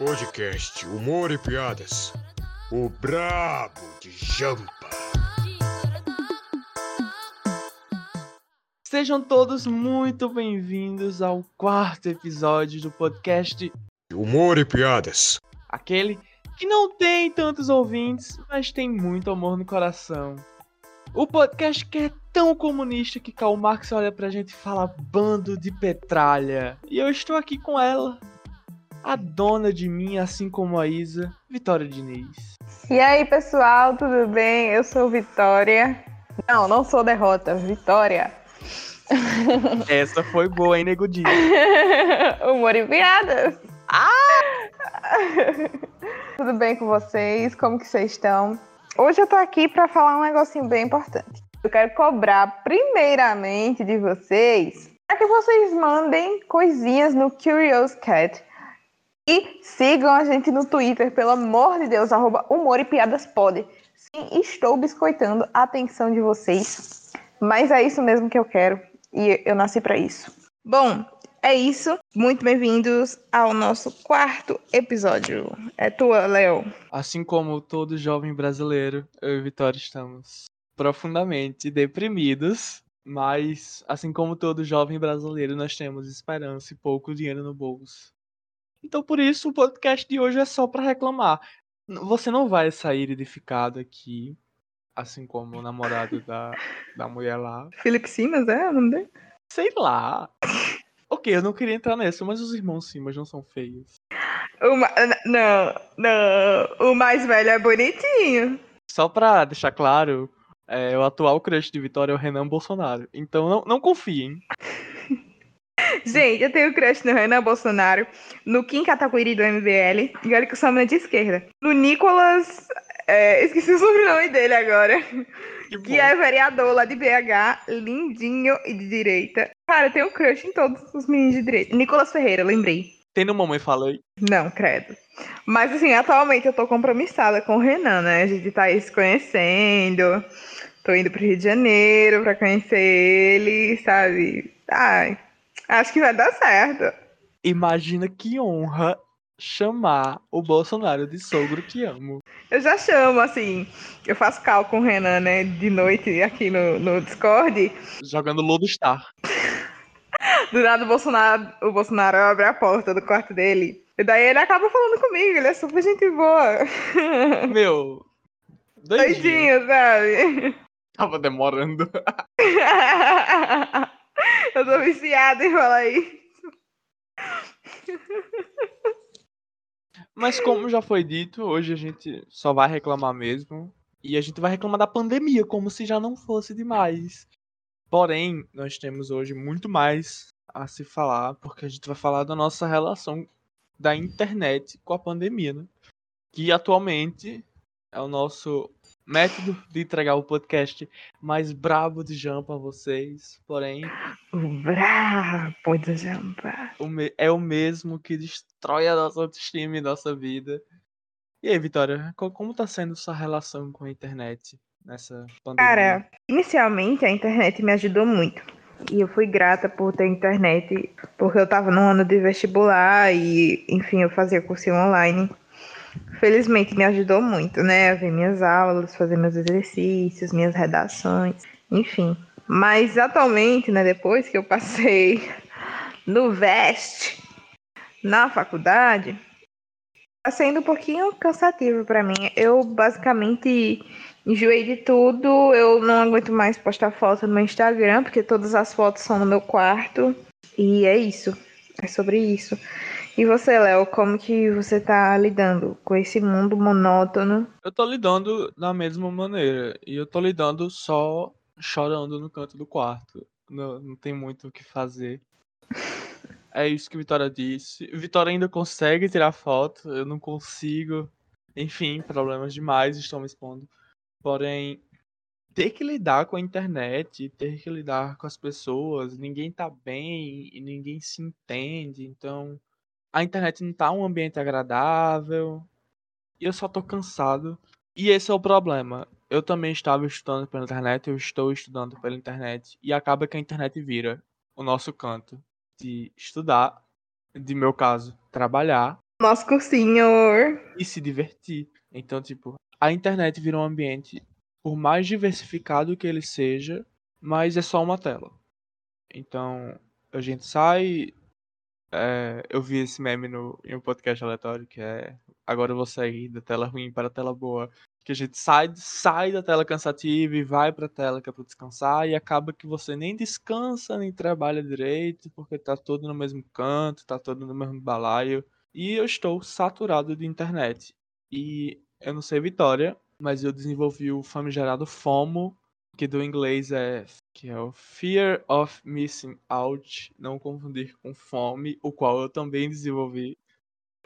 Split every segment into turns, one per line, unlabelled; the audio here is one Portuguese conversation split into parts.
Podcast Humor e Piadas. O Brabo de Jampa.
Sejam todos muito bem-vindos ao quarto episódio do podcast
Humor e Piadas.
Aquele que não tem tantos ouvintes, mas tem muito amor no coração. O podcast que é tão comunista que Karl Marx olha pra gente e fala bando de petralha. E eu estou aqui com ela, a dona de mim, assim como a Isa, Vitória Diniz.
E aí, pessoal, tudo bem? Eu sou Vitória. Não, não sou derrota, Vitória.
Essa foi boa, hein, Negudinho?
Humor e piadas.
Ah!
tudo bem com vocês? Como que vocês estão? Hoje eu tô aqui para falar um negocinho bem importante. Eu quero cobrar primeiramente de vocês para que vocês mandem coisinhas no Curious Cat e sigam a gente no Twitter, pelo amor de Deus, arroba humor e piadas pode. Sim, estou biscoitando a atenção de vocês, mas é isso mesmo que eu quero e eu nasci para isso. Bom, é isso. Muito bem-vindos ao nosso quarto episódio. É tua, Léo.
Assim como todo jovem brasileiro, eu e Vitória estamos profundamente deprimidos, mas assim como todo jovem brasileiro, nós temos esperança e pouco dinheiro no bolso. Então por isso o podcast de hoje é só para reclamar. Você não vai sair edificado aqui, assim como o namorado da, da mulher lá.
Felipe Simas, é o nome dele?
Sei lá. Ok, eu não queria entrar nessa, mas os irmãos Simas não são feios.
O ma... Não, não. O mais velho é bonitinho.
Só pra deixar claro, é, o atual crush de Vitória é o Renan Bolsonaro. Então não, não confiem.
Gente, eu tenho crush no Renan Bolsonaro, no Kim Kataguiri do MBL, e olha que eu sou uma de esquerda. No Nicolas. É, esqueci o sobrenome dele agora. Que, que, é vereador lá de BH, lindinho e de direita. Cara, eu tenho crush em todos os meninos de direita. Nicolas Ferreira, lembrei.
Tem no Mamãe Falei?
Não, credo. Mas assim, atualmente eu tô compromissada com o Renan, né? A gente tá aí se conhecendo. Tô indo pro Rio de Janeiro pra conhecer ele, sabe? Ai, acho que vai dar certo.
Imagina que honra chamar o Bolsonaro de sogro que amo.
Eu já chamo, assim. Eu faço cal com o Renan, né? De noite aqui no, no Discord.
Jogando Lodo Star.
Do nada o Bolsonaro, o Bolsonaro abre a porta do quarto dele. E daí ele acaba falando comigo, ele é super gente boa.
Meu. Doidinho,
doidinho sabe?
Tava demorando.
Eu tô viciada em falar isso.
Mas como já foi dito, hoje a gente só vai reclamar mesmo. E a gente vai reclamar da pandemia, como se já não fosse demais. Porém, nós temos hoje muito mais a se falar, porque a gente vai falar da nossa relação da internet com a pandemia, né? Que atualmente é o nosso método de entregar o podcast mais brabo de Jam pra vocês. Porém.
O brabo de Jampa.
É o mesmo que destrói a nossa autoestima e nossa vida. E aí, Vitória, como tá sendo sua relação com a internet nessa pandemia?
Cara, inicialmente a internet me ajudou muito. E eu fui grata por ter internet, porque eu tava no ano de vestibular e, enfim, eu fazia cursinho online felizmente me ajudou muito, né? A ver minhas aulas, fazer meus exercícios, minhas redações, enfim. Mas atualmente, né, depois que eu passei no VEST na faculdade, tá sendo um pouquinho cansativo para mim. Eu basicamente enjoei de tudo, eu não aguento mais postar foto no meu Instagram, porque todas as fotos são no meu quarto. E é isso. É sobre isso. E você, Léo, como que você tá lidando com esse mundo monótono?
Eu tô lidando da mesma maneira. E eu tô lidando só chorando no canto do quarto. Não, não tem muito o que fazer. É isso que Vitória disse. Vitória ainda consegue tirar foto, eu não consigo. Enfim, problemas demais estão me expondo. Porém, ter que lidar com a internet, ter que lidar com as pessoas, ninguém tá bem e ninguém se entende, então a internet não tá um ambiente agradável. E eu só tô cansado. E esse é o problema. Eu também estava estudando pela internet, eu estou estudando pela internet. E acaba que a internet vira o nosso canto de estudar, de meu caso, trabalhar
Nosso cursinho.
e se divertir. Então, tipo, a internet virou um ambiente, por mais diversificado que ele seja, mas é só uma tela. Então, a gente sai. É, eu vi esse meme no, em um podcast aleatório que é Agora eu vou sair da tela ruim para a tela boa. Que a gente sai, sai da tela cansativa e vai pra tela que é pra descansar, e acaba que você nem descansa nem trabalha direito, porque tá todo no mesmo canto, tá todo no mesmo balaio. E eu estou saturado de internet. E eu não sei Vitória, mas eu desenvolvi o famigerado FOMO, que do inglês é que é o Fear of Missing Out, não confundir com fome, o qual eu também desenvolvi.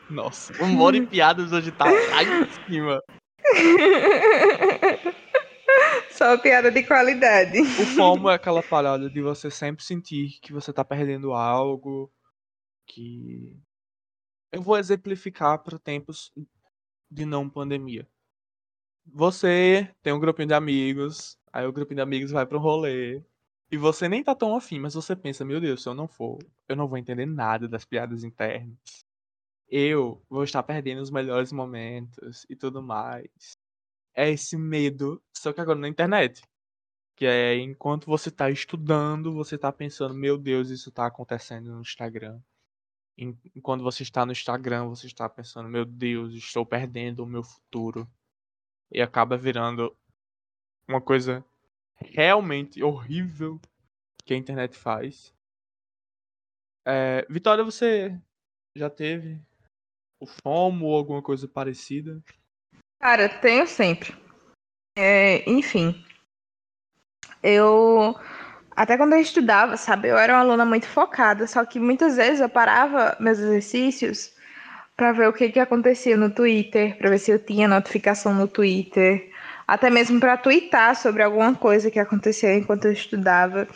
Nossa, humor e piadas hoje tá lá em cima.
Só piada de qualidade.
O FOMO é aquela parada de você sempre sentir que você tá perdendo algo, que eu vou exemplificar para tempos de não pandemia. Você tem um grupinho de amigos, aí o grupinho de amigos vai para um rolê, e você nem tá tão afim, mas você pensa, meu Deus, se eu não for, eu não vou entender nada das piadas internas. Eu vou estar perdendo os melhores momentos e tudo mais. É esse medo, só que agora na internet. Que é enquanto você tá estudando, você tá pensando, meu Deus, isso tá acontecendo no Instagram. En- Enquanto você está no Instagram, você está pensando, meu Deus, estou perdendo o meu futuro. E acaba virando uma coisa realmente horrível que a internet faz. É, Vitória, você já teve o FOMO ou alguma coisa parecida?
Cara, tenho sempre. É, enfim. Eu. Até quando eu estudava, sabe? Eu era uma aluna muito focada, só que muitas vezes eu parava meus exercícios pra ver o que que acontecia no Twitter, pra ver se eu tinha notificação no Twitter, até mesmo pra twittar sobre alguma coisa que aconteceu enquanto eu estudava.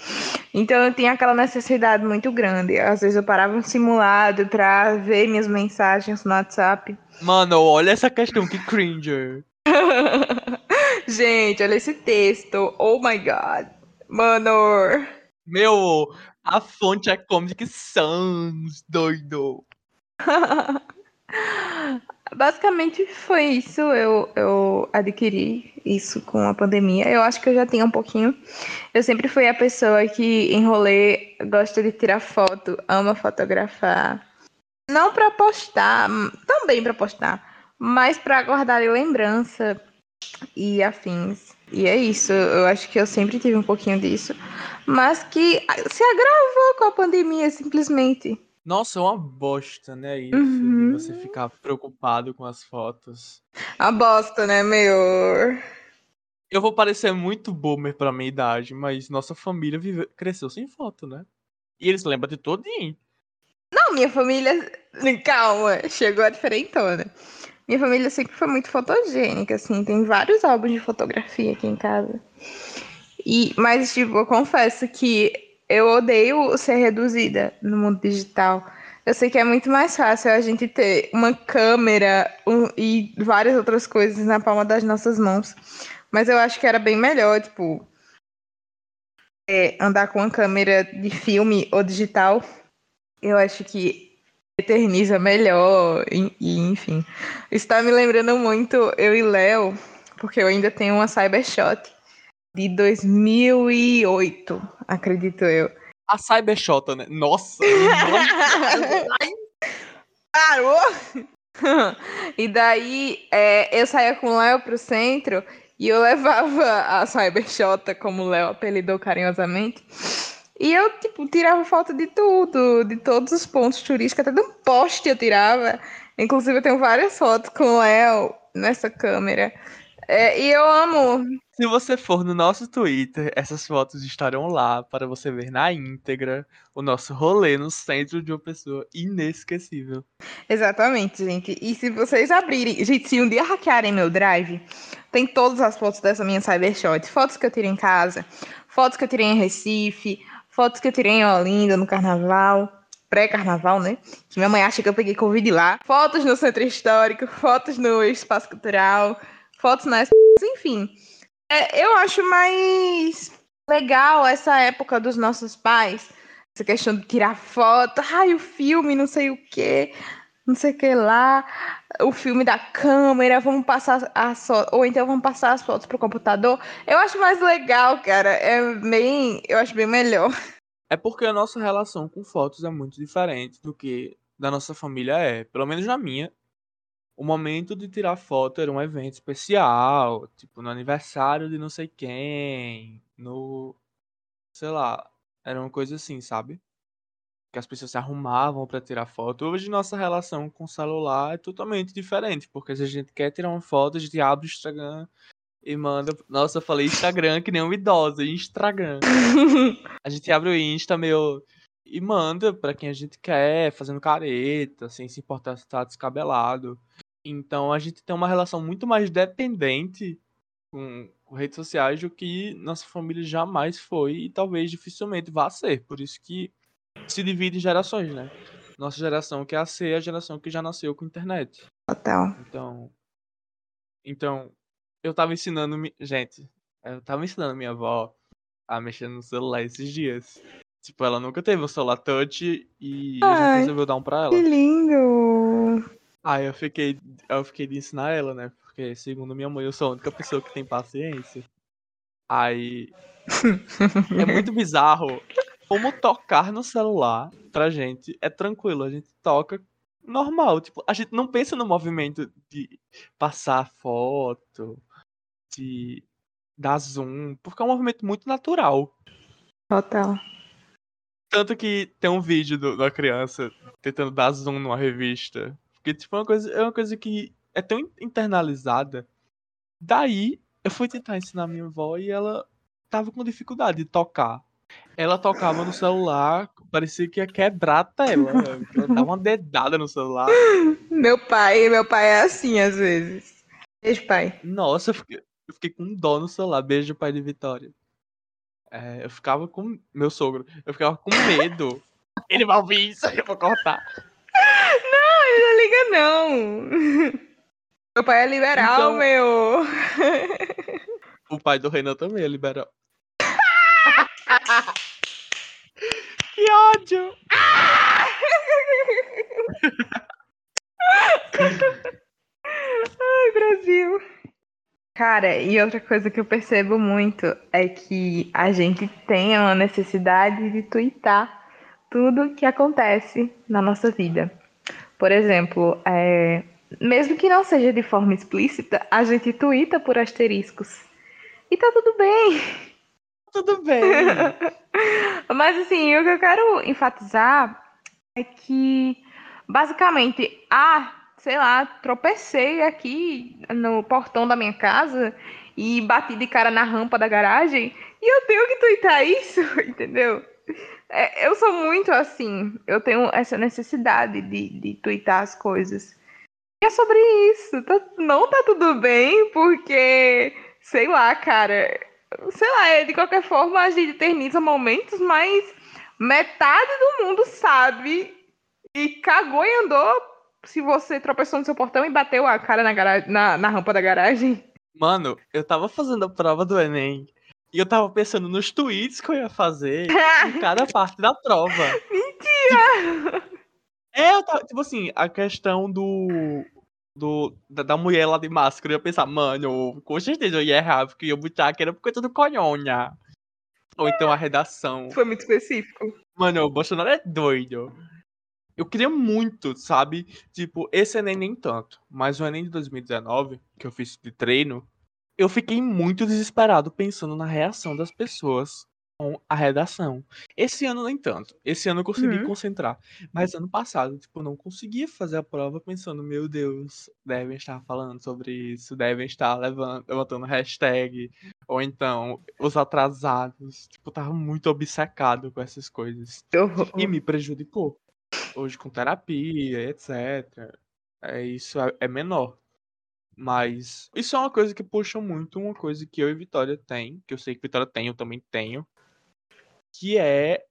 Então eu tinha aquela necessidade muito grande. Às vezes eu parava um simulado pra ver minhas mensagens no WhatsApp.
Mano, olha essa questão, que cringer.
Gente, olha esse texto. Oh my god. Mano.
Meu, a fonte é Comic Sans, doido.
Basicamente foi isso. Eu, eu adquiri isso com a pandemia. Eu acho que eu já tinha um pouquinho. Eu sempre fui a pessoa que em rolê gosta de tirar foto, ama fotografar. Não pra postar, também pra postar, mas pra guardar lembrança e afins. E é isso. Eu acho que eu sempre tive um pouquinho disso. Mas que se agravou com a pandemia, simplesmente.
Nossa, é uma bosta, né? Isso,
Uhum.
você ficar preocupado com as fotos.
A bosta, né, meu?
Eu vou parecer muito boomer pra minha idade, mas nossa família vive... cresceu sem foto, né? E eles lembram de todinho.
Não, minha família. Calma, chegou a diferentona. Minha família sempre foi muito fotogênica, assim. Tem vários álbuns de fotografia aqui em casa. E, mas, tipo, eu confesso que eu odeio ser reduzida no mundo digital. Eu sei que é muito mais fácil a gente ter uma câmera um- e várias outras coisas na palma das nossas mãos. Mas eu acho que era bem melhor, tipo, é, andar com uma câmera de filme ou digital. Eu acho que eterniza melhor, e, e, enfim. Isso tá me lembrando muito eu e Léo, porque eu ainda tenho uma Cybershot de 2008, acredito eu.
A Cybershot, né? Nossa!
Parou! e daí é, eu saía com o Léo pro centro e eu levava a Cybershot, como o Léo apelidou carinhosamente. E eu, tipo, tirava foto de tudo, de todos os pontos turísticos, até do poste eu tirava. Inclusive, eu tenho várias fotos com o Léo nessa câmera. É, e eu amo.
Se você for no nosso Twitter, essas fotos estarão lá para você ver na íntegra o nosso rolê no centro de uma pessoa inesquecível.
Exatamente, gente. E se vocês abrirem. Gente, se um dia hackearem meu drive, tem todas as fotos dessa minha Cybershot. Fotos que eu tirei em casa, fotos que eu tirei em Recife, fotos que eu tirei em Olinda no carnaval. Pré-carnaval, né? Que minha mãe acha que eu peguei Covid lá. Fotos no centro histórico, fotos no espaço cultural, fotos nas. Enfim. É, eu acho mais legal essa época dos nossos pais. Essa questão de tirar foto. Ai, o filme, não sei o quê. não sei o que lá, o filme da câmera, vamos passar as fotos, ou então vamos passar as fotos pro computador. Eu acho mais legal, cara. É bem, eu acho bem melhor.
É porque a nossa relação com fotos é muito diferente do que da nossa família é. Pelo menos na minha. O momento de tirar foto era um evento especial, tipo no aniversário de não sei quem, no sei lá, era uma coisa assim, sabe? Que as pessoas se arrumavam para tirar foto. Hoje nossa relação com o celular é totalmente diferente, porque se a gente quer tirar uma foto, a gente abre o Instagram e manda. Nossa, eu falei Instagram que nem uma idosa, Instagram. a gente abre o Insta meio e manda para quem a gente quer, fazendo careta, sem se importar se tá descabelado. Então a gente tem uma relação muito mais dependente com, com, redes sociais do que nossa família jamais foi e talvez dificilmente vá ser. Por isso que se divide em gerações, né? Nossa geração que é a C é a geração que já nasceu com internet.
Total.
Então, então eu tava ensinando, gente, eu tava ensinando minha avó a mexer no celular esses dias. Tipo, ela nunca teve um celular touch e Ai, a gente resolveu dar um pra ela.
Que lindo!
Aí eu fiquei, eu fiquei de ensinar ela, né? Porque, segundo minha mãe, eu sou a única pessoa que tem paciência. Aí. é muito bizarro como tocar no celular pra gente é tranquilo. A gente toca normal. Tipo, a gente não pensa no movimento de passar foto, de dar zoom, porque é um movimento muito natural.
Total.
Tanto que tem um vídeo do, da criança tentando dar zoom numa revista. Porque, tipo, é uma coisa, é uma coisa que é tão internalizada. Daí, eu fui tentar ensinar minha avó e ela tava com dificuldade de tocar. Ela tocava no celular, parecia que ia quebrar a tela. Ela dava uma dedada no celular.
Meu pai, meu pai é assim às vezes. Beijo, pai.
Nossa, eu fiquei, eu fiquei com dó no celular. Beijo, pai de Vitória. É, eu ficava com. Meu sogro, eu ficava com medo. ele vai ouvir isso, eu vou cortar.
Não, liga, não. Meu pai é liberal, então... meu.
O pai do Renan também é liberal. que ódio!
Ai, Brasil. Cara, e outra coisa que eu percebo muito é que a gente tem uma necessidade de twittar tudo que acontece na nossa vida. Por exemplo, é, mesmo que não seja de forma explícita, a gente twitta por asteriscos. E tá tudo bem.
Tudo bem.
Mas assim, o que eu quero enfatizar é que basicamente, ah, sei lá, tropecei aqui no portão da minha casa e bati de cara na rampa da garagem e eu tenho que twittar isso, entendeu? É, eu sou muito assim, eu tenho essa necessidade de, de twittar as coisas. E é sobre isso. Tá, não tá tudo bem, porque, sei lá, cara. Sei lá, de qualquer forma a gente eterniza momentos, mas metade do mundo sabe e cagou e andou se você tropeçou no seu portão e bateu a cara na, na, na rampa da garagem.
Mano, eu tava fazendo a prova do Enem e eu tava pensando nos tweets que eu ia fazer em cada parte da prova.
Mentira!
Tipo, é, eu tava, tipo assim, a questão do. do da, da mulher lá de máscara, eu ia pensar, mano, com certeza eu ia errar, porque eu ia botar que era por conta do conhonha. Ou então a redação.
Foi muito específico.
Mano, o Bolsonaro é doido. Eu queria muito, sabe? Tipo, esse Enem nem tanto. Mas o Enem de 2019, que eu fiz de treino, eu fiquei muito desesperado pensando na reação das pessoas com a redação. Esse ano nem tanto. Esse ano eu consegui uhum. concentrar. Mas ano passado, tipo, eu não conseguia fazer a prova pensando, meu Deus, devem estar falando sobre isso, devem estar levando, levantando hashtag, ou então os atrasados. Tipo, eu tava muito obcecado com essas coisas. E me prejudicou. Hoje com terapia, etc. É, isso é, é menor. Mas isso é uma coisa que puxa muito uma coisa que eu e Vitória tem, que eu sei que Vitória tem, eu também tenho, que é,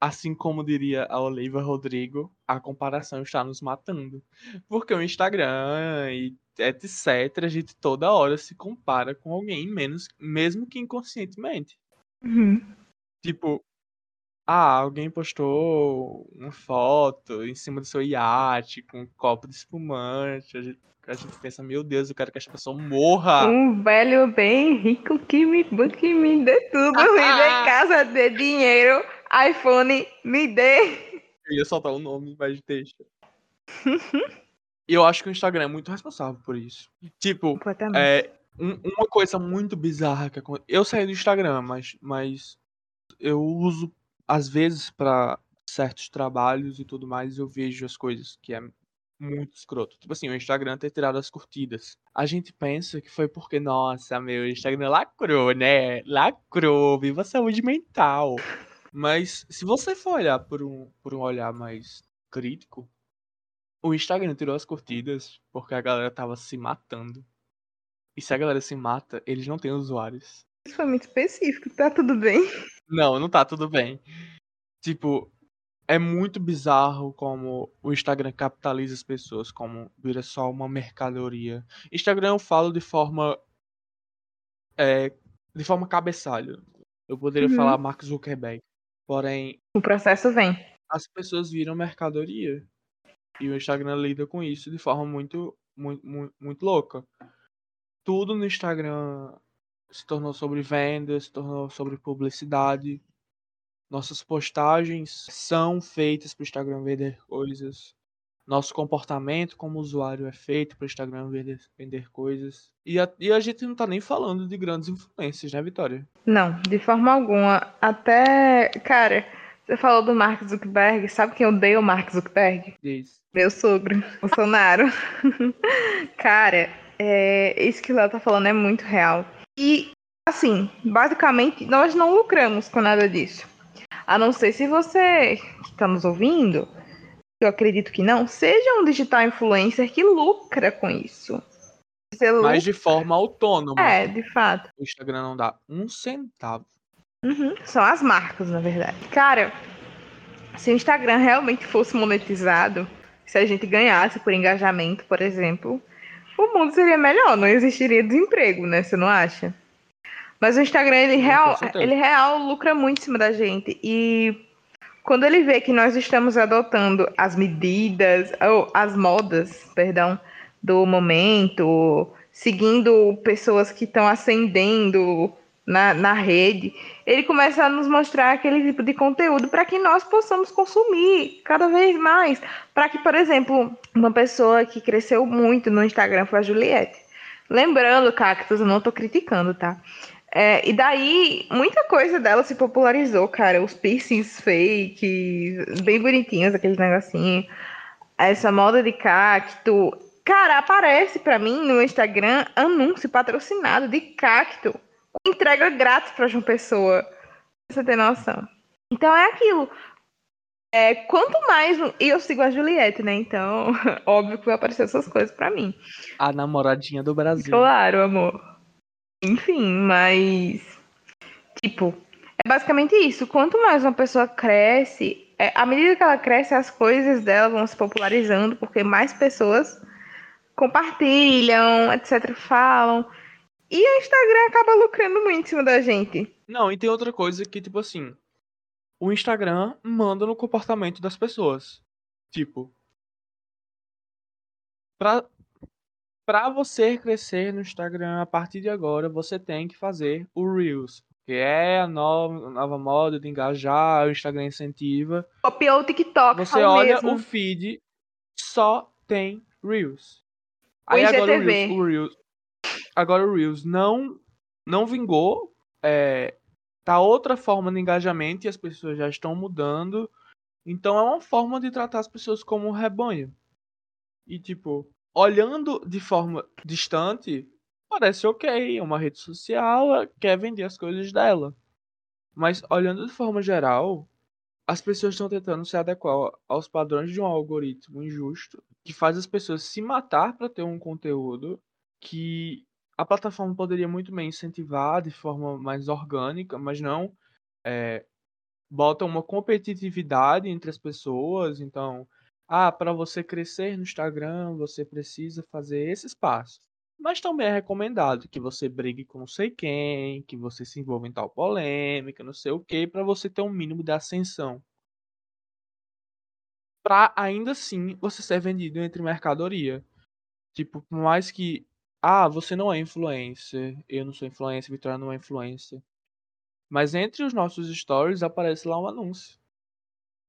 assim como diria a Oliva Rodrigo, a comparação está nos matando. Porque o Instagram e etc, a gente toda hora se compara com alguém, menos, mesmo que inconscientemente.
Uhum.
Tipo, Ah, alguém postou uma foto em cima do seu iate com um copo de espumante. A gente, a gente pensa, meu Deus, eu quero que essa pessoa morra.
Um velho bem rico que me, que me dê tudo, me dê casa, dê dinheiro, iPhone, me dê.
Eu ia soltar o nome, mas deixa. Eu acho que o Instagram é muito responsável por isso. Tipo, é, um- uma coisa muito bizarra que aconteceu. Eu saí do Instagram, mas, mas eu uso às vezes pra certos trabalhos e tudo mais. Eu vejo as coisas que é muito escroto. Tipo assim, o Instagram ter tirado as curtidas. A gente pensa que foi porque, nossa, meu, Instagram lacrou, né? Lacrou, viva a saúde mental. Mas se você for olhar por um, por um olhar mais crítico, o Instagram tirou as curtidas porque a galera tava se matando. E se a galera se mata, eles não têm usuários.
Isso foi muito específico, tá tudo bem?
Não, não tá tudo bem. Tipo, é muito bizarro como o Instagram capitaliza as pessoas, como vira só uma mercadoria. Instagram eu falo de forma. É, de forma cabeçalho. Eu poderia
Uhum.
falar Mark Zuckerberg. Porém,
O processo vem.
as pessoas viram mercadoria. E o Instagram lida com isso de forma muito, muito, muito, muito louca. Tudo no Instagram se tornou sobre vendas, se tornou sobre publicidade. Nossas postagens são feitas para o Instagram vender coisas. Nosso comportamento como usuário é feito para o Instagram vender, vender coisas. E a, e a gente não tá nem falando de grandes influências, né, Vitória?
Não, de forma alguma. Até, cara, você falou do Mark Zuckerberg. Sabe quem odeia o Mark Zuckerberg?
Diz.
Meu sogro, Bolsonaro. cara, é, isso que o Léo tá falando é muito real. E, assim, basicamente, nós não lucramos com nada disso. A não ser se você que está nos ouvindo, eu acredito que não, seja um digital influencer que lucra com isso. Você lucra,
Mas de forma autônoma.
é, de fato.
O Instagram não dá um centavo.
Uhum, São as marcas, na verdade. Cara, se o Instagram realmente fosse monetizado, se a gente ganhasse por engajamento, por exemplo, o mundo seria melhor, não existiria desemprego, né? Você não acha? Mas o Instagram, ele real, ele real lucra muito em cima da gente. E quando ele vê que nós estamos adotando as medidas, ou as modas, perdão, do momento, seguindo pessoas que estão ascendendo na, na rede, ele começa a nos mostrar aquele tipo de conteúdo para que nós possamos consumir cada vez mais. Para que, por exemplo, uma pessoa que cresceu muito no Instagram foi a Juliette. Lembrando, Cactus, eu não tô criticando, tá? É, e daí, muita coisa dela se popularizou, cara. Os piercings fake, bem bonitinhos, aqueles negocinhos. Essa moda de cacto. Cara, aparece pra mim no Instagram anúncio patrocinado de cacto. Entrega grátis pra João Pessoa. Pra você ter noção. Então é aquilo. É, quanto mais. E eu sigo a Juliette, né? Então, óbvio que vai aparecer essas coisas pra mim.
A namoradinha do Brasil.
Claro, amor. Enfim, mas. Tipo, é basicamente isso. Quanto mais uma pessoa cresce, é, à medida que ela cresce, as coisas dela vão se popularizando, porque mais pessoas compartilham, etc., falam. E o Instagram acaba lucrando muito em cima da gente.
Não, e tem outra coisa que, tipo assim, o Instagram manda no comportamento das pessoas. Tipo, pra, pra você crescer no Instagram a partir de agora, você tem que fazer o Reels. Que é a nova, nova moda de engajar, o Instagram incentiva.
Copiou o TikTok,
Você olha
mesmo.
o feed, só tem Reels.
O
Aí agora o
IGTV.
Reels, o Reels, agora o Reels não, não vingou. É, tá outra forma de engajamento e as pessoas já estão mudando. Então é uma forma de tratar as pessoas como um rebanho. E tipo, olhando de forma distante, parece ok, é uma rede social, quer vender as coisas dela. Mas olhando de forma geral, as pessoas estão tentando se adequar aos padrões de um algoritmo injusto que faz as pessoas se matar para ter um conteúdo que a plataforma poderia muito bem incentivar de forma mais orgânica, mas não é, bota uma competitividade entre as pessoas. Então, ah, para você crescer no Instagram, você precisa fazer esses passos. Mas também é recomendado que você brigue com não sei quem, que você se envolva em tal polêmica, não sei o que, para você ter um mínimo de ascensão. Pra ainda assim você ser vendido entre mercadoria. Tipo, por mais que. Ah, você não é influencer, eu não sou influencer, Vitória não é influencer. Mas entre os nossos stories aparece lá um anúncio.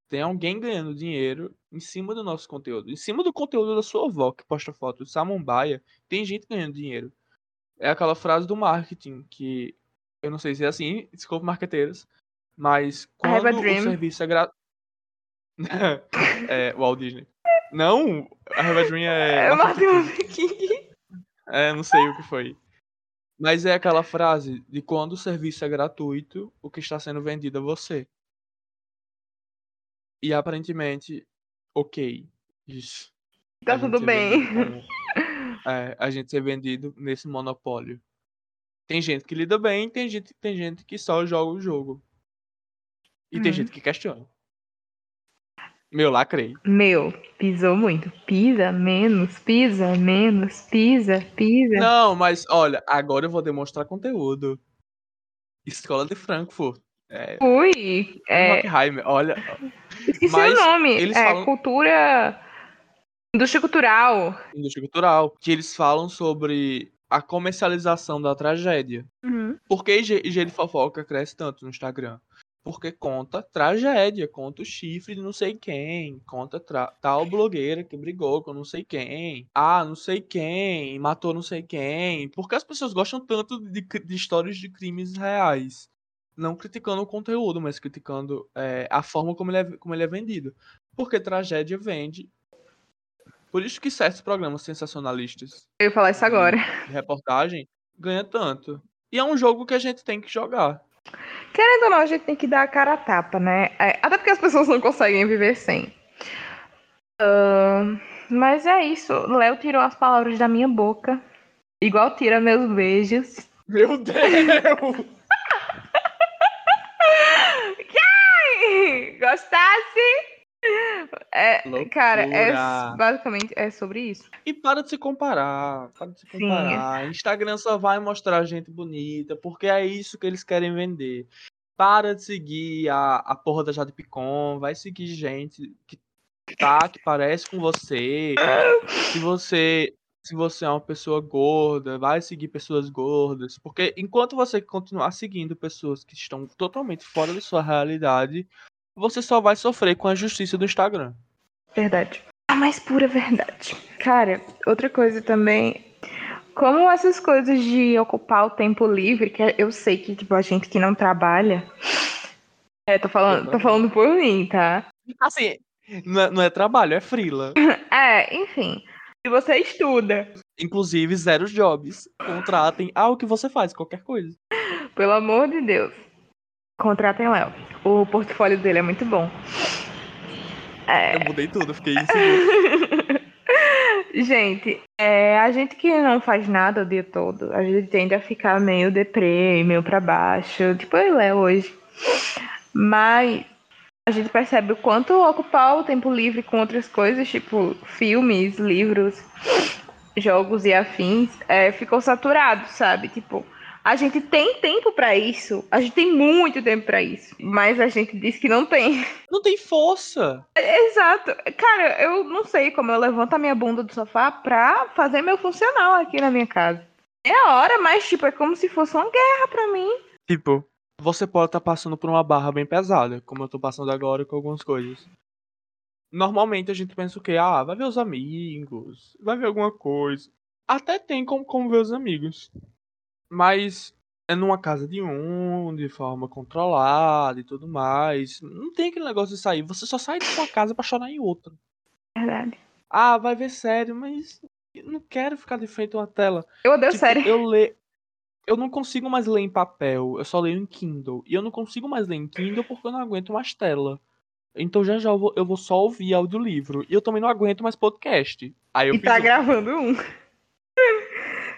Tem alguém ganhando dinheiro em cima do nosso conteúdo. Em cima do conteúdo da sua avó, que posta foto de samambaia, tem gente ganhando dinheiro. É aquela frase do marketing que eu não sei se é assim, desculpa marqueteiros, mas quando o serviço é gratuito. é, Walt Disney. Não, a Have a Dream é.
É Martin King.
É, não sei o que foi. Mas é aquela frase de quando o serviço é gratuito, o que está sendo vendido é você. E aparentemente, ok. Isso.
Tá tudo bem.
Como, é, a gente ser vendido nesse monopólio. Tem gente que lida bem, tem gente, tem gente que só joga o jogo. E tem
Uhum.
gente que questiona. Meu, lacrei.
Meu, pisou muito. Pisa menos, pisa menos, pisa, pisa.
Não, mas olha, agora eu vou demonstrar conteúdo. Escola de Frankfurt. É,
Fui. É,
Hockenheim, olha.
esqueci
mas
o nome.
eles
é
falam-
cultura. Indústria cultural.
Indústria cultural. Que eles falam sobre a comercialização da tragédia.
Uhum.
Por que IG de fofoca cresce tanto no Instagram? Porque conta tragédia, conta o chifre de não sei quem, conta tal blogueira que brigou com não sei quem, ah, não sei quem, matou não sei quem. Porque as pessoas gostam tanto de, de histórias de crimes reais. Não criticando o conteúdo, mas criticando é, a forma como ele, é, como ele é vendido. Porque tragédia vende. Por isso que certos programas sensacionalistas
Eu ia falar isso agora.
de reportagem ganha tanto. E é um jogo que a gente tem que jogar.
Querendo ou não, a gente tem que dar a cara a tapa, né? É, até porque as pessoas não conseguem viver sem. Ahn, mas é isso. Léo tirou as palavras da minha boca. Igual tira meus beijos.
Meu Deus!
Gostasse? É, cara, é,
Loucura.
basicamente é sobre isso.
E para de se comparar. Para de se
Sim.
comparar. Instagram só vai mostrar gente bonita, porque é isso que eles querem vender. Para de seguir a, a porra da Jade Picon. Vai seguir gente que tá, que parece com você. Se você. Se você é uma pessoa gorda, vai seguir pessoas gordas. Porque enquanto você continuar seguindo pessoas que estão totalmente fora da sua realidade, você só vai sofrer com a justiça do Instagram.
Verdade. A mais pura verdade. Cara, outra coisa também. Como essas coisas de ocupar o tempo livre, que eu sei que, tipo, a gente que não trabalha. É, tô falando, tô falando por mim, tá?
Assim, não é, não é trabalho, é frila.
É, enfim. Se você estuda,
Inclusive, zero jobs. Contratem. Ah, o que você faz, qualquer coisa.
pelo amor de Deus, contratem Léo. O portfólio dele é muito bom. É,
Eu mudei tudo, fiquei inseguro.
Gente, é, a gente que não faz nada o dia todo, a gente tende a ficar meio deprê, meio pra baixo, tipo eu Léo hoje. Mas a gente percebe o quanto ocupar o tempo livre com outras coisas, tipo filmes, livros, jogos e afins, é, ficou saturado, sabe? Tipo, a gente tem tempo pra isso, a gente tem muito tempo pra isso, mas a gente diz que não tem.
Não tem força.
Exato. Cara, eu não sei como eu levanto a minha bunda do sofá pra fazer meu funcional aqui na minha casa. É a hora, mas tipo, é como se fosse uma guerra pra mim.
Tipo, você pode estar passando por uma barra bem pesada, como eu tô passando agora com algumas coisas. Normalmente a gente pensa o quê? Ah, vai ver os amigos, vai ver alguma coisa. Até tem como, como ver os amigos. Mas é numa casa de um, de forma controlada e tudo mais. Não tem aquele negócio de sair. Você só sai de uma casa pra chorar em outra.
Verdade.
Ah, vai ver sério, mas eu não quero ficar de frente a uma tela.
Eu odeio
Tipo,
série.
Eu le... Eu não consigo mais ler em papel, eu só leio em Kindle. E eu não consigo mais ler em Kindle porque eu não aguento mais tela. Então já já eu vou, eu vou só ouvir audiolivro. E eu também não aguento mais podcast. Aí eu
E
fiz
tá gravando um.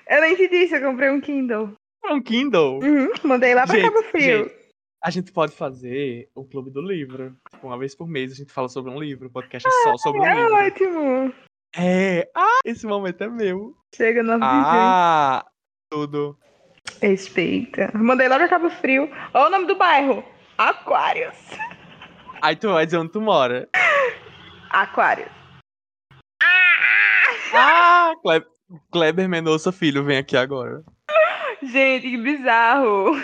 Eu nem te disse, eu comprei um Kindle.
um Kindle.
Uhum, mandei lá pra
Gente,
Cabo Frio.
gente, A gente pode fazer o clube do livro. Tipo, uma vez por mês a gente fala sobre um livro. O podcast é só sobre um
É
livro.
ótimo.
É. Ah, esse momento é meu.
Chega no
Ah, tudo.
Respeita. Mandei logo a Cabo Frio. Olha o nome do bairro. Aquários.
Aí tu vai dizer onde tu mora.
Aquários.
Ah, Cle- Kleber Mendonça Filho vem aqui agora.
Gente, que bizarro.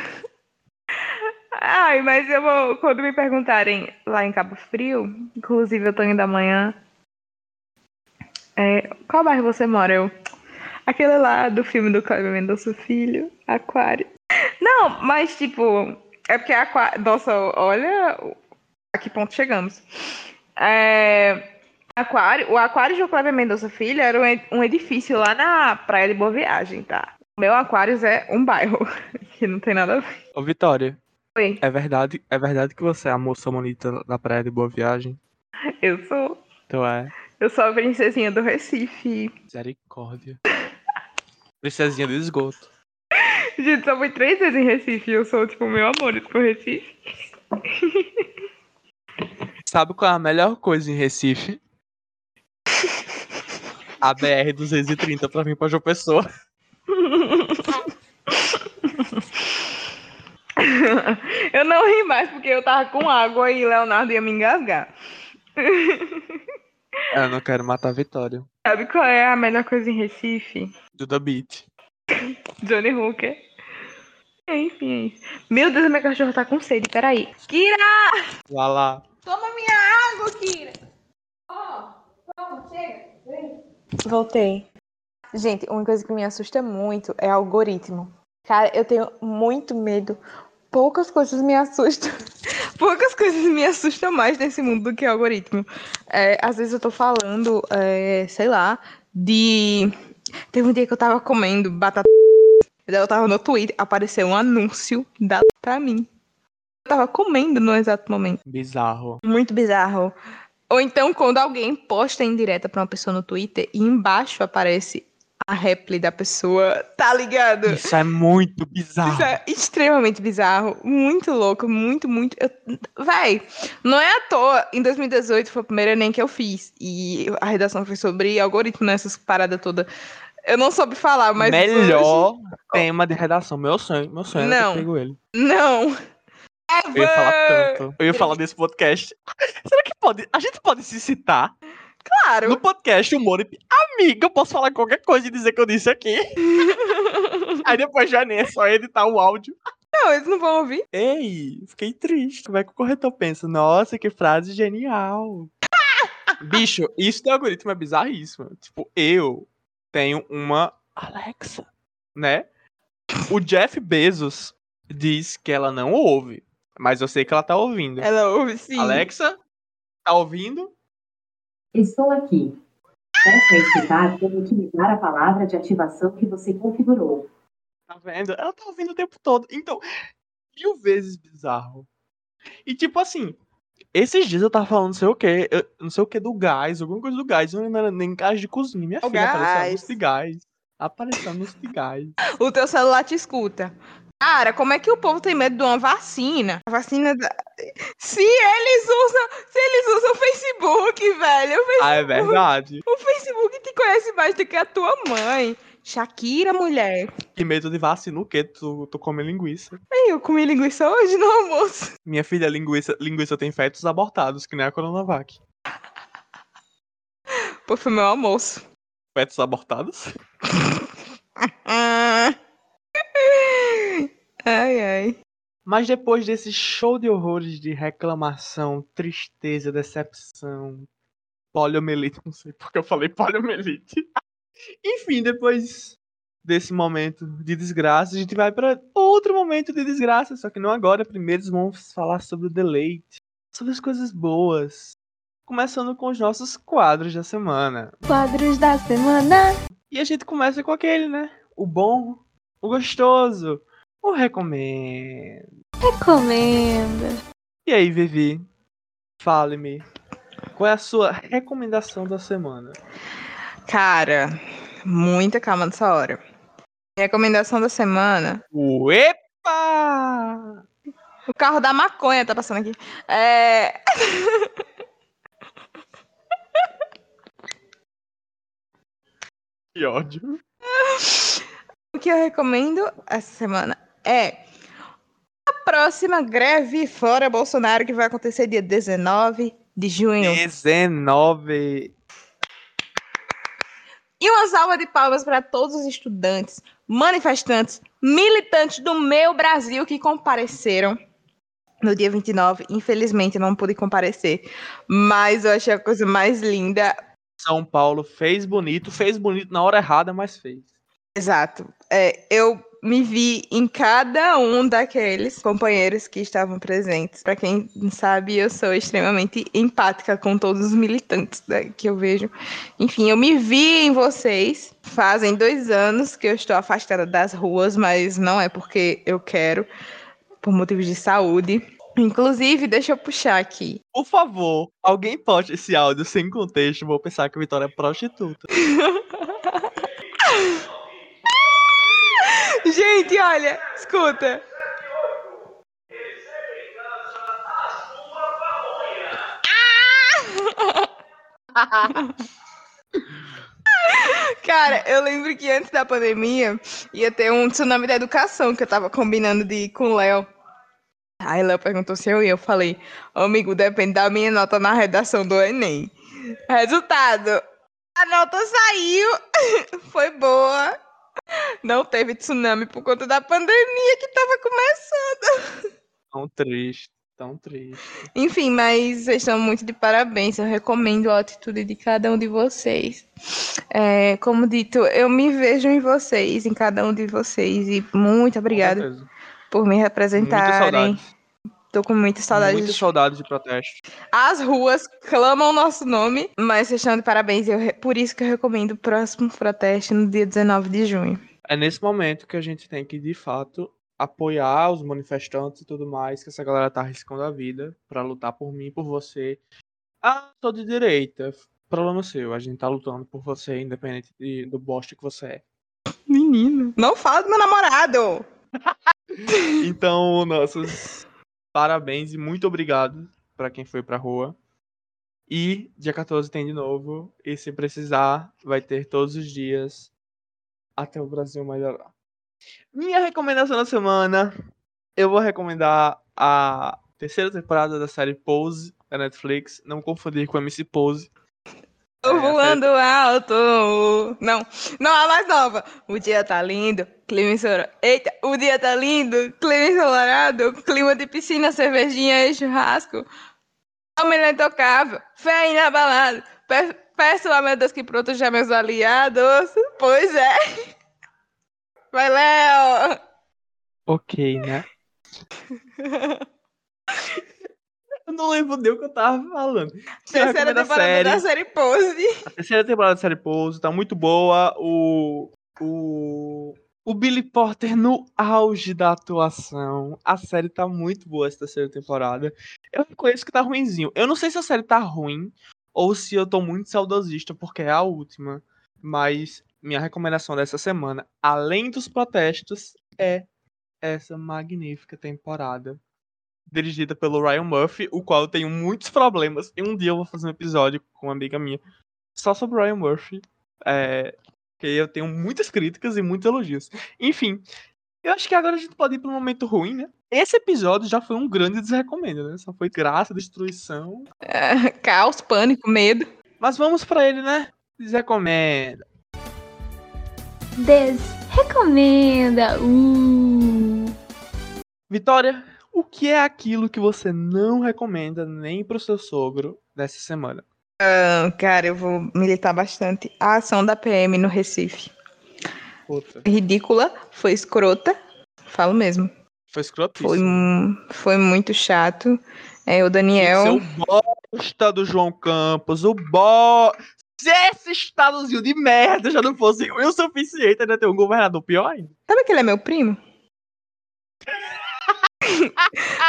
Ai, mas eu vou. Quando me perguntarem lá em Cabo Frio, inclusive eu tô indo amanhã. É, qual bairro você mora? Eu. Aquele lá do filme do Kleber Mendonça Filho, Aquário. Não, mas tipo, é porque Aquário. Nossa, olha a que ponto chegamos. É, aquário, o Aquário de Kleber Mendonça Filho era um ed- um edifício lá na Praia de Boa Viagem, tá? O meu Aquários é um bairro, que não tem nada a ver.
Ô, Vitória,
Oi,
é verdade, é verdade que você é a moça bonita da praia de Boa Viagem?
eu sou.
Tu é.
Eu sou a princesinha do Recife.
Misericórdia. Princesinha do esgoto.
Gente, só fui três vezes em Recife. Eu sou, tipo, meu amor pro Recife.
Sabe qual é a melhor coisa em Recife? A BR-230 pra vir pra João Pessoa.
eu não ri mais porque eu tava com água e Leonardo ia me engasgar.
Eu não quero matar a Vitória.
Sabe qual é a melhor coisa em Recife?
Duda Beat.
Johnny Hooker. Enfim, é isso. Meu Deus, minha cachorra tá com sede. Peraí. Kira!
Lá lá.
Toma minha água, Kira! Voltei. Gente, uma coisa que me assusta muito é algoritmo. Cara, eu tenho muito medo. Poucas coisas me assustam. Poucas coisas me assustam mais nesse mundo do que algoritmo. É, às vezes eu tô falando, é, sei lá, de. Teve um dia que eu tava comendo batata. Eu tava no Twitter, apareceu um anúncio da pra mim. Eu tava comendo no exato momento.
Bizarro.
Muito bizarro. Ou então, quando alguém posta em direta pra uma pessoa no Twitter e embaixo aparece a réplica da pessoa, tá ligado?
Isso é muito bizarro.
Isso é extremamente bizarro, muito louco, muito, muito. Eu... Véi, não é à toa. Em 2018 foi o primeiro Enem que eu fiz. E a redação foi sobre algoritmo nessas paradas todas. Eu não soube falar, mas.
Melhor tema de redação. Meu sonho, meu sonho era
Não.
ter pego ele.
Não.
Eu ia falar tanto. Eu ia falar desse podcast. Será que pode? A gente pode se citar
Claro.
no podcast Humor e... Amiga, eu posso falar qualquer coisa e dizer que eu disse aqui. Aí depois já nem é só editar o áudio.
Não, eles não vão ouvir.
Ei, fiquei triste. Como é que o corretor pensa? Nossa, que frase genial. Bicho, isso do algoritmo é bizarríssimo. Tipo, eu tenho uma Alexa, né? O Jeff Bezos diz que ela não ouve, mas eu sei que ela tá ouvindo.
Ela ouve sim.
Alexa, tá ouvindo?
Estou aqui. Peço a escutar como utilizar a palavra de ativação que você configurou.
Tá vendo? Ela tá ouvindo o tempo todo. Então, mil vezes bizarro. E tipo assim, esses dias eu tava falando não sei o que, não sei o que do gás, alguma coisa do gás, não era nem gás de cozinha. Minha
O
filha apareceu
gás.
anúncio de gás. Apareceu anúncio de gás.
O teu celular te escuta. Cara, como é que o povo tem medo de uma vacina? A vacina da... Se eles usam, se eles usam o Facebook, velho. O Facebook,
Ah, é verdade.
o Facebook te conhece mais do que a tua mãe. Shakira, mulher.
Que medo de vacina o quê? Tu, tu come linguiça.
Eu comi linguiça hoje no almoço.
Minha filha, linguiça, linguiça tem fetos abortados, que nem a Coronavac.
Pô, foi meu almoço.
Fetos abortados?
Ai, ai.
Mas depois desse show de horrores de reclamação, tristeza, decepção, poliomielite, não sei porque eu falei poliomielite. Enfim, depois desse momento de desgraça, a gente vai para outro momento de desgraça, só que não agora. Primeiro vamos falar sobre o deleite, sobre as coisas boas. Começando com os nossos quadros da semana.
Quadros da semana.
E a gente começa com aquele, né? O bom, o gostoso, o recomendo.
Recomenda.
E aí, Vivi? Fale-me. Qual é a sua recomendação da semana?
Cara, muita calma nessa hora. Recomendação da semana.
Epa!
O carro da maconha tá passando aqui. É.
Que ódio.
O que eu recomendo essa semana é a próxima greve fora Bolsonaro, que vai acontecer dia 19 de junho.
19.
E uma salva de palmas para todos os estudantes, manifestantes, militantes do meu Brasil que compareceram no dia 29. Infelizmente, eu não pude comparecer, mas eu achei a coisa mais linda.
São Paulo fez bonito, fez bonito na hora errada, mas fez.
Exato. É, eu me vi em cada um daqueles companheiros que estavam presentes. Para quem não sabe, eu sou extremamente empática com todos os militantes que eu vejo. Enfim, eu me vi em vocês. Fazem dois anos que eu estou afastada das ruas, mas não é porque eu quero, por motivos de saúde. Inclusive, deixa eu puxar aqui.
Por favor, alguém poste esse áudio sem contexto. Vou pensar que a Vitória é prostituta.
Gente, olha, escuta. Cara, eu lembro que antes da pandemia ia ter um tsunami da educação que eu tava combinando de ir com o Léo. Aí Léo perguntou se eu ia. Eu falei, amigo, depende da minha nota na redação do Enem. Resultado: a nota saiu, foi boa. Não teve tsunami por conta da pandemia que tava começando.
Tão triste, tão triste.
Enfim, mas vocês estão muito de parabéns. Eu recomendo a atitude de cada um de vocês. É, como dito, eu me vejo em vocês, em cada um de vocês. E muito obrigada por me representarem. Tô com muita saudade.
Muita saudade de protesto.
As ruas clamam nosso nome, mas vocês estão de parabéns. Eu, re- por isso que eu recomendo o próximo protesto no dia 19 de junho.
É nesse momento que a gente tem que, de fato, apoiar os manifestantes e tudo mais, que essa galera tá arriscando a vida pra lutar por mim, por você. Ah, tô de direita. Problema seu, a gente tá lutando por você, independente de- do bosta que você é.
Menino. Não fala do meu namorado!
Então, nossos parabéns e muito obrigado pra quem foi pra rua. E dia 14 tem de novo. E se precisar, vai ter todos os dias até o Brasil melhorar. Minha recomendação da semana: eu vou recomendar a terceira temporada da série Pose da Netflix. Não confundir com MC Pose.
Tô
É,
voando alto. Não, não, a mais nova. O dia tá lindo, clima ensolarado. Eita, o dia tá lindo, clima ensolarado, clima de piscina, cervejinha e churrasco. Homem intocável, fé inabalada. Pe- Peço a meu Deus que proteja meus aliados. Pois é. Vai, Léo.
Ok, né? eu não lembro nem o que eu tava falando.
Terceira temporada
série.
da série Pose.
A terceira temporada da série Pose tá muito boa. O. O. O Billy Porter no auge da atuação. A série tá muito boa essa terceira temporada. Eu reconheço que tá ruinzinho. Eu não sei se a série tá ruim ou se eu tô muito saudosista porque é a última. Mas minha recomendação dessa semana, além dos protestos, é essa magnífica temporada. Dirigida pelo Ryan Murphy, o qual eu tenho muitos problemas. E um dia eu vou fazer um episódio com uma amiga minha só sobre o Ryan Murphy. É, que eu tenho muitas críticas e muitos elogios. Enfim, eu acho que agora a gente pode ir para um momento ruim, né? Esse episódio já foi um grande desrecomendo, né? Só foi graça, destruição.
É, caos, pânico, medo.
Mas vamos para ele, né? Desrecomenda.
Desrecomenda. Uh.
Vitória, o que é aquilo que você não recomenda nem pro seu sogro dessa semana?
Ah, Cara, eu vou militar bastante. A ação da PM no Recife.
Puta,
Ridícula, foi escrota. Falo mesmo.
foi escrotíssimo.
Foi, foi muito chato. É, o Daniel.
Seu bosta do João Campos, o bo... Se esse estadozinho de merda já não fosse o suficiente, ainda ter um governador pior ainda.
Sabe que ele é meu primo?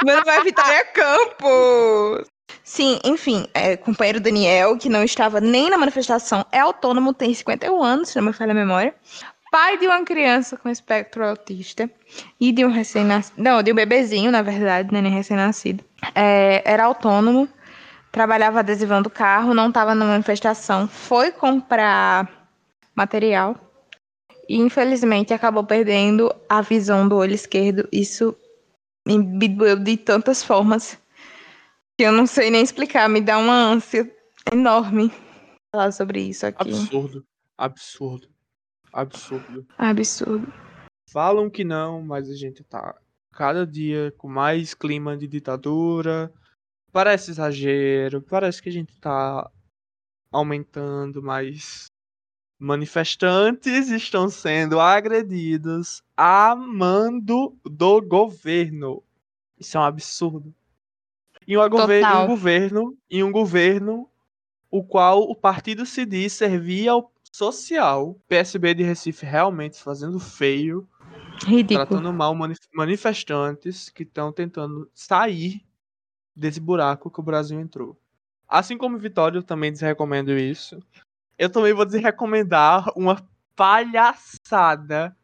Nome é Vitória Campos. Sim, enfim, é, companheiro Daniel, que não estava nem na manifestação, é autônomo, tem 51 anos, se não me falha a memória. Pai de uma criança com espectro autista e de um recém-nascido. Não, de um bebezinho, na verdade, né, nem recém-nascido. É, era autônomo, trabalhava adesivando carro, não estava na manifestação, foi comprar material. E infelizmente acabou perdendo a visão do olho esquerdo. Isso me doeu de tantas formas que eu não sei nem explicar. Me dá uma ânsia enorme falar sobre isso aqui.
Absurdo. Absurdo. Absurdo.
Absurdo.
Falam que não, mas a gente tá cada dia com mais clima de ditadura. Parece exagero, parece que a gente tá aumentando, mas manifestantes estão sendo agredidos a mando do governo. Isso é um absurdo. Em um, gover um governo, em um governo o qual o partido se diz servir ao social. PSB de Recife realmente fazendo feio,
Ridículo.
tratando mal mani- manifestantes que estão tentando sair desse buraco que o Brasil entrou. Assim como Vitória, eu também desrecomendo isso. Eu também vou desrecomendar uma palhaçada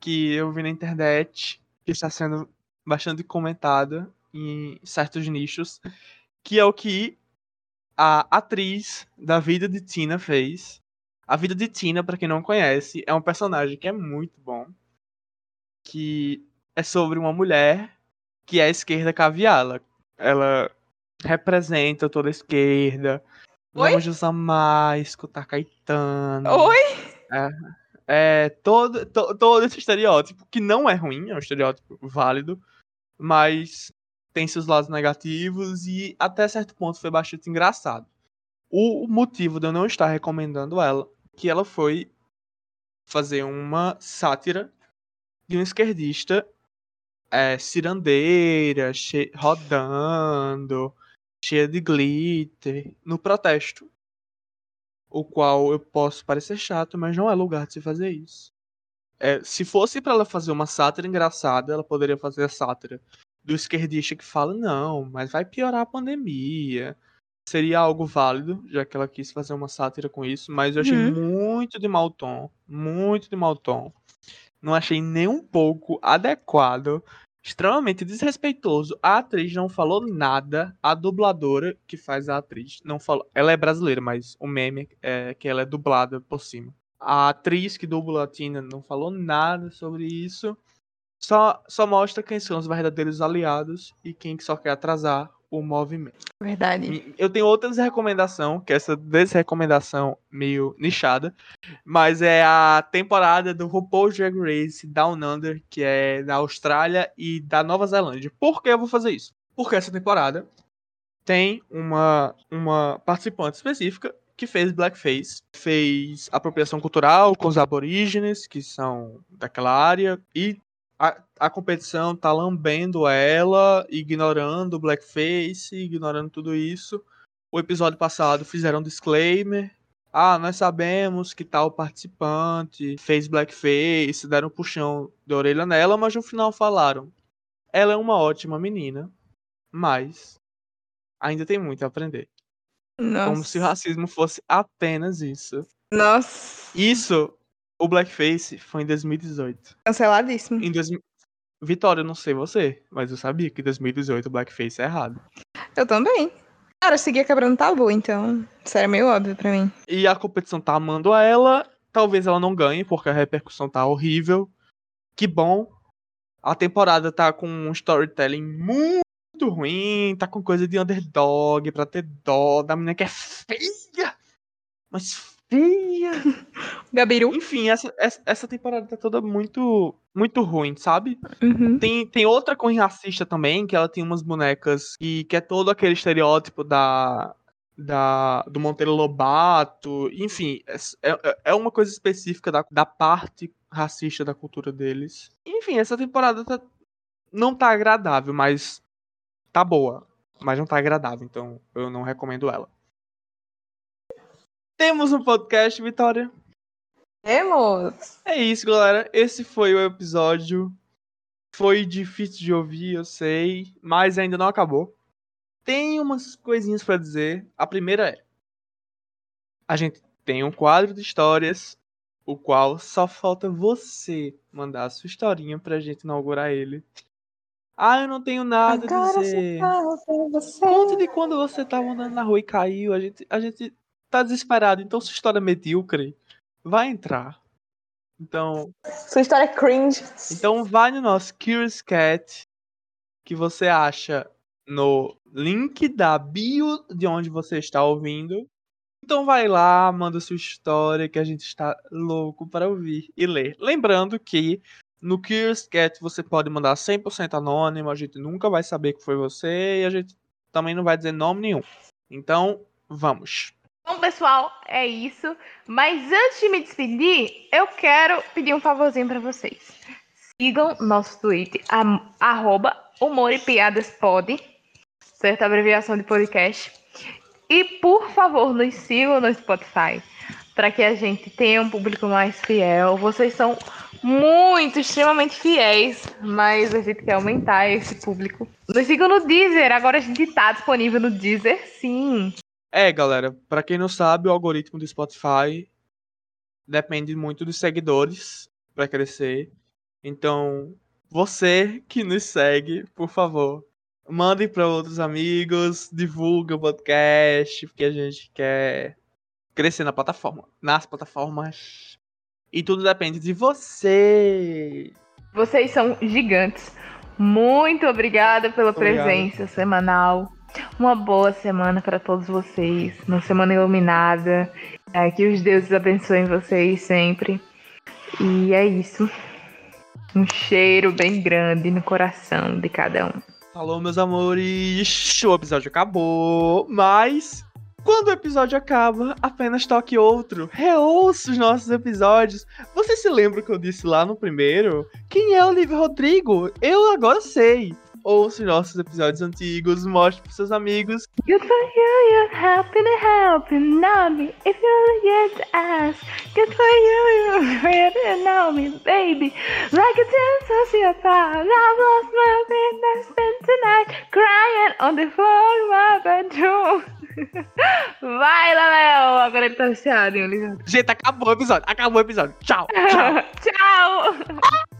que eu vi na internet, que está sendo bastante comentada em certos nichos, que é o que a atriz da vida de Tina fez. A vida de Tina, pra quem não conhece, é um personagem que é muito bom, que é sobre uma mulher que é a esquerda caviar. Ela, ela representa toda a esquerda.
Oi?
Vamos usar mais, escutar Caetano.
Oi?
É, todo, to- todo esse estereótipo, que não é ruim, é um estereótipo válido, mas tem seus lados negativos e até certo ponto foi bastante engraçado. O motivo de eu não estar recomendando ela, que ela foi fazer uma sátira de um esquerdista é, cirandeira, rodando, cheia de glitter, no protesto o qual eu posso parecer chato, mas não é lugar de se fazer isso. É, se fosse pra ela fazer uma sátira engraçada, ela poderia fazer a sátira do esquerdista que fala, não, mas vai piorar a pandemia. Seria algo válido, já que ela quis fazer uma sátira com isso, mas eu achei muito de mau tom, muito de mau tom. Não achei nem um pouco adequado, extremamente desrespeitoso. A atriz não falou nada, a dubladora que faz a atriz não falou. Ela é brasileira, mas o meme é que ela é dublada por cima. A atriz que dubla a Tina não falou nada sobre isso. Só, só mostra quem são os verdadeiros aliados e quem que só quer atrasar o movimento.
Verdade.
Eu tenho outra desrecomendação, que é essa desrecomendação meio nichada, mas é a temporada do RuPaul's Drag Race Down Under, que é da Austrália e da Nova Zelândia. Por que eu vou fazer isso? Porque essa temporada tem uma, uma participante específica que fez blackface, fez apropriação cultural com os aborígenes, que são daquela área, e a, a competição tá lambendo ela, ignorando o blackface, ignorando tudo isso. O episódio passado fizeram um disclaimer. Ah, nós sabemos que tal participante fez blackface, deram um puxão de orelha nela, mas no final falaram: ela é uma ótima menina, mas ainda tem muito a aprender.
Nossa.
Como se o racismo fosse apenas isso.
Nossa.
Isso, o blackface foi em 2018.
Canceladíssimo.
Em 2000... Vitória, eu não sei você, mas eu sabia que em 2018 o blackface é errado.
Eu também. Cara, eu seguia quebrando tabu, então isso era meio óbvio pra mim.
E a competição tá amando a ela. Talvez ela não ganhe, porque a repercussão tá horrível. Que bom. A temporada tá com um storytelling muito ruim. Tá com coisa de underdog pra ter dó da menina que é feia. Mas feia.
Gabiru.
Enfim, essa, essa, temporada tá toda muito, muito ruim, sabe?
Uhum.
Tem, tem outra coisa racista também, que ela tem umas bonecas que, que é todo aquele estereótipo da, da do Monteiro Lobato. Enfim, é, é- é uma coisa específica da, da parte racista da cultura deles. Enfim, essa temporada tá- não tá agradável, mas tá boa. Mas não tá agradável, então eu não recomendo ela. Temos um podcast, Vitória.
Temos.
É isso, galera. Esse foi o episódio. Foi difícil de ouvir, eu sei, mas ainda não acabou. Tem umas coisinhas pra dizer. A primeira é: a gente tem um quadro de histórias, o qual só falta você mandar a sua historinha pra gente inaugurar ele. Ah, eu não tenho nada a dizer. Conta de quando você tava andando na rua e caiu. A gente, a gente tá desesperado. Então, sua história é medíocre. vai entrar. Então,
Sua história é cringe.
então vai no nosso Curious Cat, que você acha no link da bio de onde você está ouvindo. Então vai lá, manda sua história que a gente está louco para ouvir e ler. Lembrando que no Curious Cat você pode mandar 100% anônimo, a gente nunca vai saber que foi você e a gente também não vai dizer nome nenhum. Então, vamos.
Bom, pessoal, é isso. Mas antes de me despedir, eu quero pedir um favorzinho pra vocês. Sigam nosso Twitter, arroba Humor e Piadas Pod, certo? Abreviação de podcast. E, por favor, nos sigam no Spotify, para que a gente tenha um público mais fiel. Vocês são muito, extremamente fiéis, mas a gente quer aumentar esse público. Nos sigam no Deezer, agora a gente tá disponível no Deezer, sim.
É, galera, pra quem não sabe, o algoritmo do Spotify depende muito dos seguidores pra crescer. Então, você que nos segue, por favor, mande para outros amigos, divulgue o podcast, porque a gente quer crescer na plataforma, nas plataformas. E tudo depende de você.
Vocês são gigantes. Muito obrigada pela
Obrigado.
presença semanal. Uma boa semana para todos vocês. Uma semana iluminada. É, que os deuses abençoem vocês sempre. E é isso. Um cheiro bem grande no coração de cada um.
Falou, meus amores. O episódio acabou, mas quando o episódio acaba, apenas toque outro. Reouça os nossos episódios. Você se lembra que eu disse lá no primeiro? Quem é Olivia Rodrigo? Eu agora sei. Ouça os nossos episódios antigos, mostre pros seus amigos.
Good for you, you're helping and helping. Know me if you get to ask. Good for you, you're really know me, baby. Like a ten sociopath. I've lost my mind. I spent tonight crying on the floor in my bedroom. Vai, Léo! Agora ele tá em Olivia.
Gente, acabou o episódio. Acabou o episódio. Tchau, tchau.
Tchau!